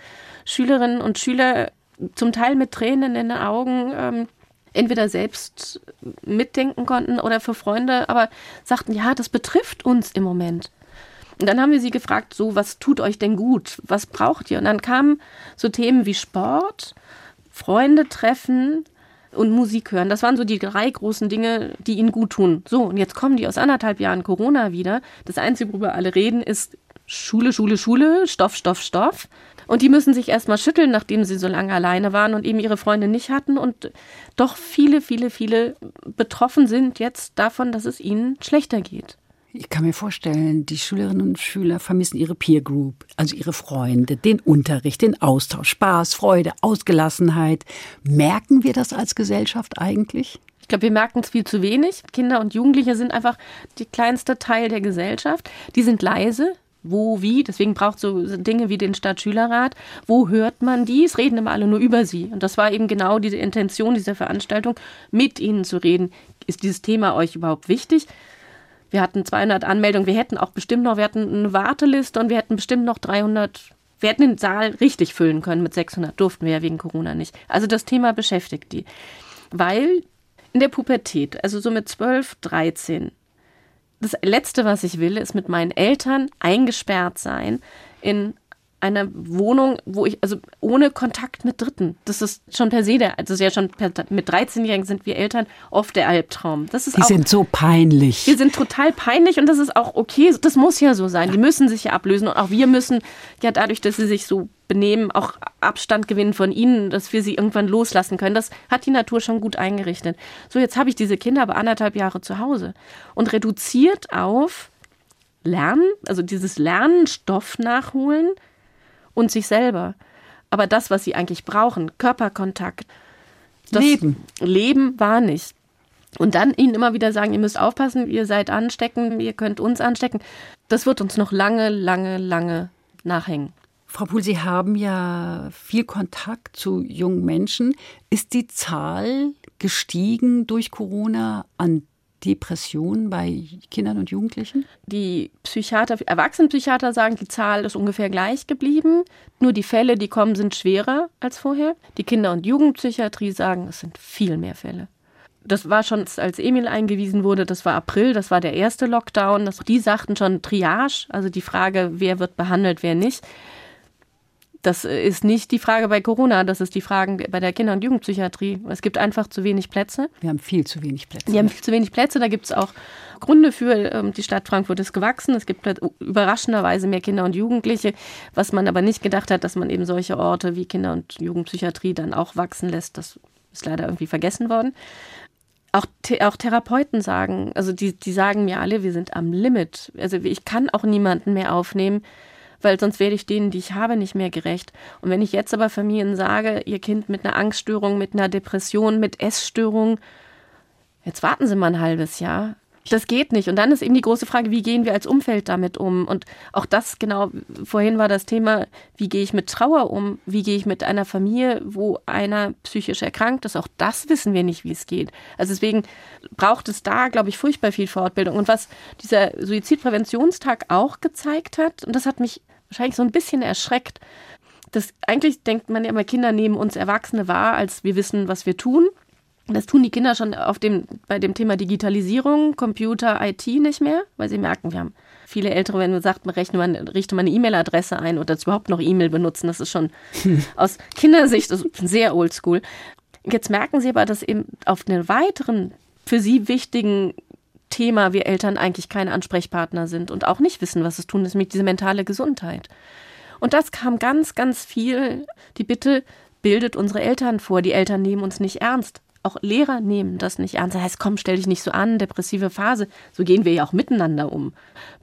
Schülerinnen und Schüler zum Teil mit Tränen in den Augen ähm, entweder selbst mitdenken konnten oder für Freunde, aber sagten, ja, das betrifft uns im Moment. Und dann haben wir sie gefragt, so, was tut euch denn gut? Was braucht ihr? Und dann kamen so Themen wie Sport, Freunde treffen und Musik hören. Das waren so die drei großen Dinge, die ihnen gut tun. So, und jetzt kommen die aus anderthalb Jahren Corona wieder. Das Einzige, worüber alle reden, ist Schule, Schule, Schule, Stoff, Stoff, Stoff. Und die müssen sich erstmal schütteln, nachdem sie so lange alleine waren und eben ihre Freunde nicht hatten und doch viele, viele, viele betroffen sind jetzt davon, dass es ihnen schlechter geht. Ich kann mir vorstellen, die Schülerinnen und Schüler vermissen ihre Peer Group, also ihre Freunde, den Unterricht, den Austausch, Spaß, Freude, Ausgelassenheit. Merken wir das als Gesellschaft eigentlich? Ich glaube, wir merken es viel zu wenig. Kinder und Jugendliche sind einfach der kleinste Teil der Gesellschaft. Die sind leise, wo, wie. Deswegen braucht so Dinge wie den Stadtschülerrat. Wo hört man dies? Reden immer alle nur über sie. Und das war eben genau diese Intention dieser Veranstaltung, mit ihnen zu reden. Ist dieses Thema euch überhaupt wichtig? Wir hatten 200 Anmeldungen. Wir hätten auch bestimmt noch, wir hatten eine Warteliste und wir hätten bestimmt noch 300 wir hätten den Saal richtig füllen können mit 600, durften wir ja wegen Corona nicht. Also das Thema beschäftigt die. Weil in der Pubertät, also so mit 12, 13, das Letzte, was ich will, ist mit meinen Eltern eingesperrt sein in einer Wohnung, wo ich, also ohne Kontakt mit Dritten. Das ist schon per se der, also ja schon per, mit 13-Jährigen sind wir Eltern oft der Albtraum. Das ist Die auch, sind so peinlich. Wir sind total peinlich und das ist auch okay. Das muss ja so sein. Die müssen sich ja ablösen und auch wir müssen ja dadurch, dass sie sich so benehmen, auch Abstand gewinnen von ihnen, dass wir sie irgendwann loslassen können. Das hat die Natur schon gut eingerichtet. So, jetzt habe ich diese Kinder aber anderthalb Jahre zu Hause und reduziert auf Lernen, also dieses Lernen, Stoff nachholen, und sich selber. Aber das, was sie eigentlich brauchen, Körperkontakt, das Leben. Leben war nicht. Und dann ihnen immer wieder sagen, ihr müsst aufpassen, ihr seid ansteckend, ihr könnt uns anstecken. Das wird uns noch lange, lange, lange nachhängen. Frau Pohl, Sie haben ja viel Kontakt zu jungen Menschen. Ist die Zahl gestiegen durch Corona an Depressionen bei Kindern und Jugendlichen? Die Psychiater, Erwachsenenpsychiater sagen, die Zahl ist ungefähr gleich geblieben. Nur die Fälle, die kommen, sind schwerer als vorher. Die Kinder- und Jugendpsychiatrie sagen, es sind viel mehr Fälle. Das war schon, als Emil eingewiesen wurde, das war April, das war der erste Lockdown. Das, die sagten schon Triage, also die Frage, wer wird behandelt, wer nicht. Das ist nicht die Frage bei Corona, das ist die Frage bei der Kinder- und Jugendpsychiatrie. Es gibt einfach zu wenig Plätze. Wir haben viel zu wenig Plätze. Wir haben viel zu wenig Plätze. Da gibt es auch Gründe für. Ähm, die Stadt Frankfurt ist gewachsen. Es gibt überraschenderweise mehr Kinder und Jugendliche, was man aber nicht gedacht hat, dass man eben solche Orte wie Kinder- und Jugendpsychiatrie dann auch wachsen lässt. Das ist leider irgendwie vergessen worden. Auch, auch Therapeuten sagen, also die, die sagen mir alle, wir sind am Limit. Also ich kann auch niemanden mehr aufnehmen, weil sonst werde ich denen, die ich habe, nicht mehr gerecht. Und wenn ich jetzt aber Familien sage, ihr Kind mit einer Angststörung, mit einer Depression, mit Essstörung, jetzt warten Sie mal ein halbes Jahr, das geht nicht. Und dann ist eben die große Frage, wie gehen wir als Umfeld damit um? Und auch das, genau, vorhin war das Thema, wie gehe ich mit Trauer um? Wie gehe ich mit einer Familie, wo einer psychisch erkrankt ist? Auch das wissen wir nicht, wie es geht. Also deswegen braucht es da, glaube ich, furchtbar viel Fortbildung. Und was dieser Suizidpräventionstag auch gezeigt hat, und das hat mich wahrscheinlich so ein bisschen erschreckt, das, eigentlich denkt man ja immer, Kinder nehmen uns Erwachsene wahr, als wir wissen, was wir tun. Das tun die Kinder schon auf dem, bei dem Thema Digitalisierung, Computer, IT nicht mehr, weil sie merken, wir haben viele Ältere, wenn man sagt, man rechne man, richte mal eine E-Mail-Adresse ein oder überhaupt noch E-Mail benutzen, das ist schon hm. [LAUGHS] aus Kindersicht sehr oldschool. Jetzt merken sie aber, dass eben auf einem weiteren, für sie wichtigen Thema wir Eltern eigentlich keine Ansprechpartner sind und auch nicht wissen, was es tun ist, nämlich diese mentale Gesundheit. Und das kam ganz, ganz viel, die Bitte, bildet unsere Eltern vor, die Eltern nehmen uns nicht ernst auch Lehrer nehmen das nicht ernst. Das heißt, komm, stell dich nicht so an, depressive Phase. So gehen wir ja auch miteinander um.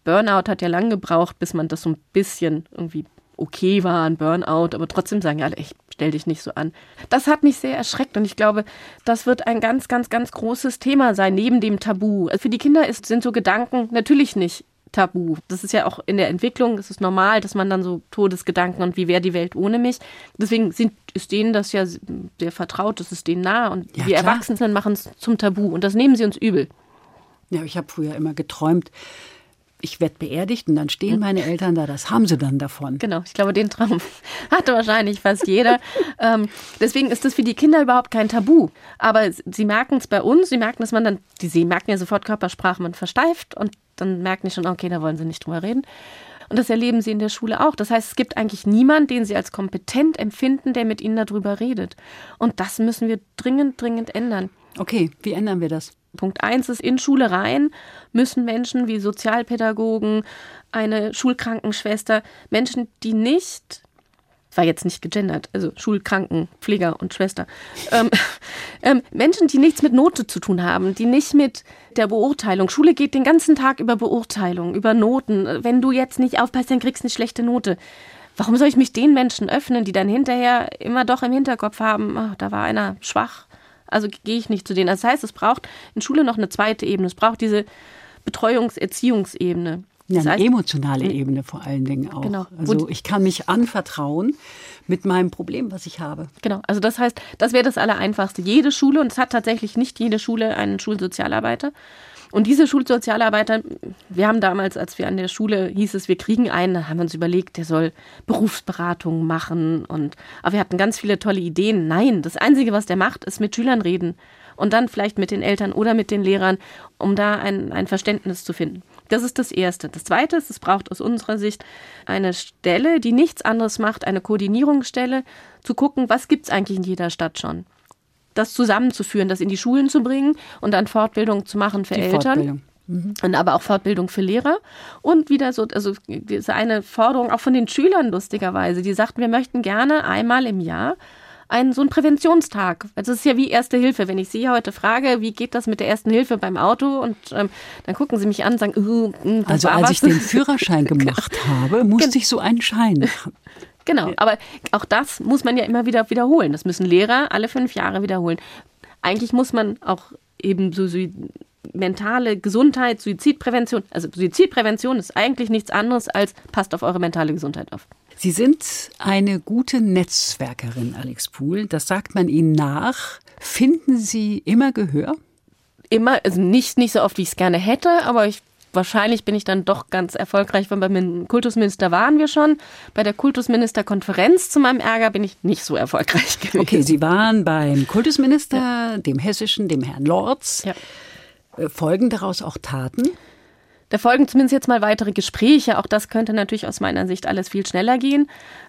Burnout hat ja lange gebraucht, bis man das so ein bisschen irgendwie okay war, ein Burnout, aber trotzdem sagen ja alle, ich stell dich nicht so an. Das hat mich sehr erschreckt und ich glaube, das wird ein ganz, ganz, ganz großes Thema sein, neben dem Tabu. Für die Kinder ist, sind so Gedanken natürlich nicht tabu. Das ist ja auch in der Entwicklung, es ist normal, dass man dann so Todesgedanken und wie wäre die Welt ohne mich. Deswegen sind, ist denen das ja sehr vertraut, das ist denen nah und ja, wir klar. Erwachsenen machen es zum Tabu und das nehmen sie uns übel. Ja, ich habe früher immer geträumt, ich werde beerdigt und dann stehen meine Eltern da, das haben sie dann davon. Genau, ich glaube, den Traum [LAUGHS] hatte wahrscheinlich fast jeder. [LAUGHS] ähm, deswegen ist das für die Kinder überhaupt kein Tabu. Aber sie merken es bei uns, sie merken, dass man dann, die, sie merken ja sofort Körpersprache, man versteift und dann merken die schon, okay, da wollen sie nicht drüber reden. Und das erleben sie in der Schule auch. Das heißt, es gibt eigentlich niemanden, den sie als kompetent empfinden, der mit ihnen darüber redet. Und das müssen wir dringend, dringend ändern. Okay, wie ändern wir das? Punkt eins ist, in Schule rein müssen Menschen wie Sozialpädagogen, eine Schulkrankenschwester, Menschen, die nicht war jetzt nicht gegendert, also Schulkrankenpfleger und Schwester. Ähm, [LAUGHS] ähm, Menschen, die nichts mit Note zu tun haben, die nicht mit der Beurteilung. Schule geht den ganzen Tag über Beurteilung, über Noten. Wenn du jetzt nicht aufpasst, dann kriegst du eine schlechte Note. Warum soll ich mich den Menschen öffnen, die dann hinterher immer doch im Hinterkopf haben, oh, da war einer schwach, also gehe ich nicht zu denen. Das heißt, es braucht in Schule noch eine zweite Ebene. Es braucht diese Betreuungs-Erziehungsebene. Ja, eine heißt, emotionale Ebene vor allen Dingen auch. Genau. Also ich kann mich anvertrauen mit meinem Problem, was ich habe. Genau. Also das heißt, das wäre das Allereinfachste. Jede Schule, und es hat tatsächlich nicht jede Schule einen Schulsozialarbeiter. Und diese Schulsozialarbeiter, wir haben damals, als wir an der Schule hieß es, wir kriegen einen, dann haben wir uns überlegt, der soll Berufsberatung machen. Und, aber wir hatten ganz viele tolle Ideen. Nein, das Einzige, was der macht, ist mit Schülern reden. Und dann vielleicht mit den Eltern oder mit den Lehrern, um da ein, ein Verständnis zu finden. Das ist das Erste. Das Zweite ist, es braucht aus unserer Sicht eine Stelle, die nichts anderes macht, eine Koordinierungsstelle, zu gucken, was gibt es eigentlich in jeder Stadt schon. Das zusammenzuführen, das in die Schulen zu bringen und dann Fortbildung zu machen für die Eltern. Mhm. Und aber auch Fortbildung für Lehrer. Und wieder so, also diese eine Forderung auch von den Schülern lustigerweise, die sagten, wir möchten gerne einmal im Jahr einen, so einen Präventionstag. Also es ist ja wie Erste Hilfe. Wenn ich Sie heute frage, wie geht das mit der Ersten Hilfe beim Auto? Und ähm, dann gucken Sie mich an und sagen, uh, uh, Also als was? ich den Führerschein [LAUGHS] gemacht habe, musste ich so einen Schein machen. [LAUGHS] Genau, aber auch das muss man ja immer wieder wiederholen. Das müssen Lehrer alle fünf Jahre wiederholen. Eigentlich muss man auch eben so, so mentale Gesundheit, Suizidprävention, also Suizidprävention ist eigentlich nichts anderes als passt auf eure mentale Gesundheit auf. Sie sind eine gute Netzwerkerin, Alex Pool. Das sagt man Ihnen nach. Finden Sie immer Gehör? Immer, also nicht, nicht so oft, wie ich es gerne hätte, aber ich wahrscheinlich bin ich dann doch ganz erfolgreich, weil beim Kultusminister waren wir schon. Bei der Kultusministerkonferenz zu meinem Ärger bin ich nicht so erfolgreich gewesen. Okay, Sie waren beim Kultusminister, ja. dem hessischen, dem Herrn Lorz. Ja. Folgen daraus auch Taten? Da folgen zumindest jetzt mal weitere Gespräche. Auch das könnte natürlich aus meiner Sicht alles viel schneller gehen.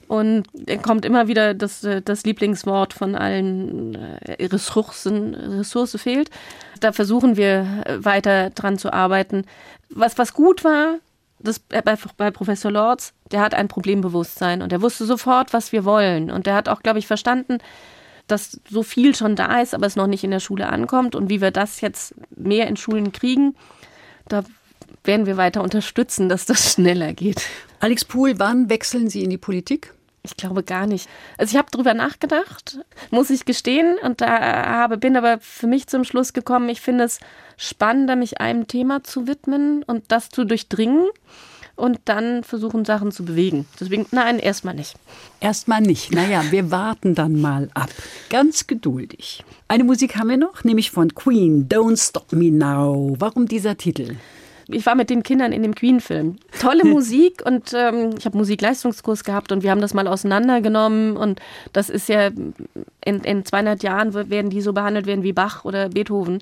Und dann kommt immer wieder das, äh, das Lieblingswort von allen äh, Ressourcen, Ressource fehlt. Da versuchen wir äh, weiter dran zu arbeiten. Was, was gut war, das, bei, bei Professor Lords, der hat ein Problembewusstsein und er wusste sofort, was wir wollen. Und der hat auch, glaube ich, verstanden, dass so viel schon da ist, aber es noch nicht in der Schule ankommt und wie wir das jetzt mehr in Schulen kriegen. Da werden wir weiter unterstützen, dass das schneller geht. Alex Pool, wann wechseln Sie in die Politik? Ich glaube gar nicht. Also ich habe drüber nachgedacht, muss ich gestehen, und da habe, bin aber für mich zum Schluss gekommen, ich finde es spannender, mich einem Thema zu widmen und das zu durchdringen und dann versuchen, Sachen zu bewegen. Deswegen, nein, erstmal nicht. Erstmal nicht. Naja, wir warten dann mal ab. Ganz geduldig. Eine Musik haben wir noch, nämlich von Queen, Don't Stop Me Now. Warum dieser Titel? Ich war mit den Kindern in dem Queen-Film. Tolle [LAUGHS] Musik und ähm, ich habe Musikleistungskurs gehabt und wir haben das mal auseinandergenommen und das ist ja in, in 200 Jahren werden die so behandelt werden wie Bach oder Beethoven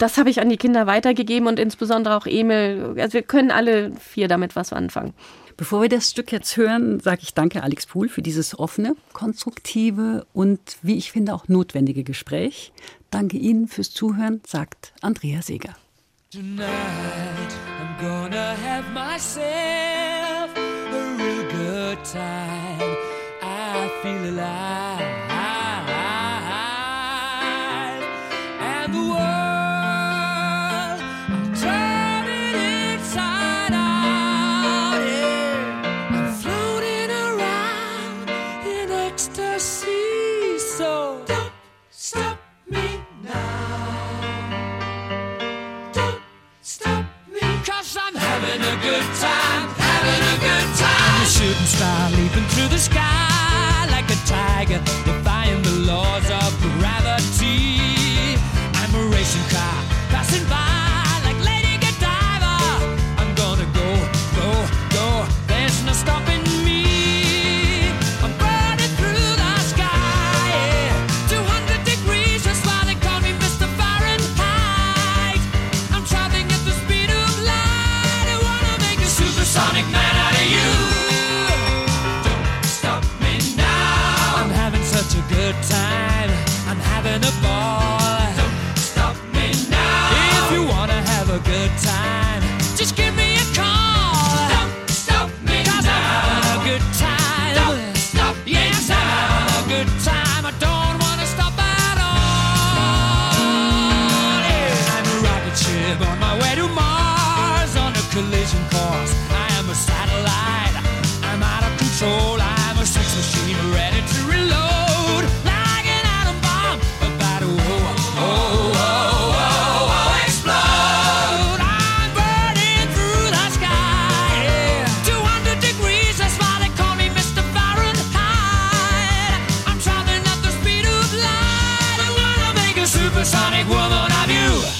das habe ich an die Kinder weitergegeben und insbesondere auch Emil. Also wir können alle vier damit was anfangen. Bevor wir das Stück jetzt hören, sage ich danke Alex Pool für dieses offene, konstruktive und, wie ich finde, auch notwendige Gespräch. Danke Ihnen fürs Zuhören, sagt Andrea Seeger. Tonight I'm gonna have myself a real good time. I feel alive. a good time. I'm a ball. Don't stop me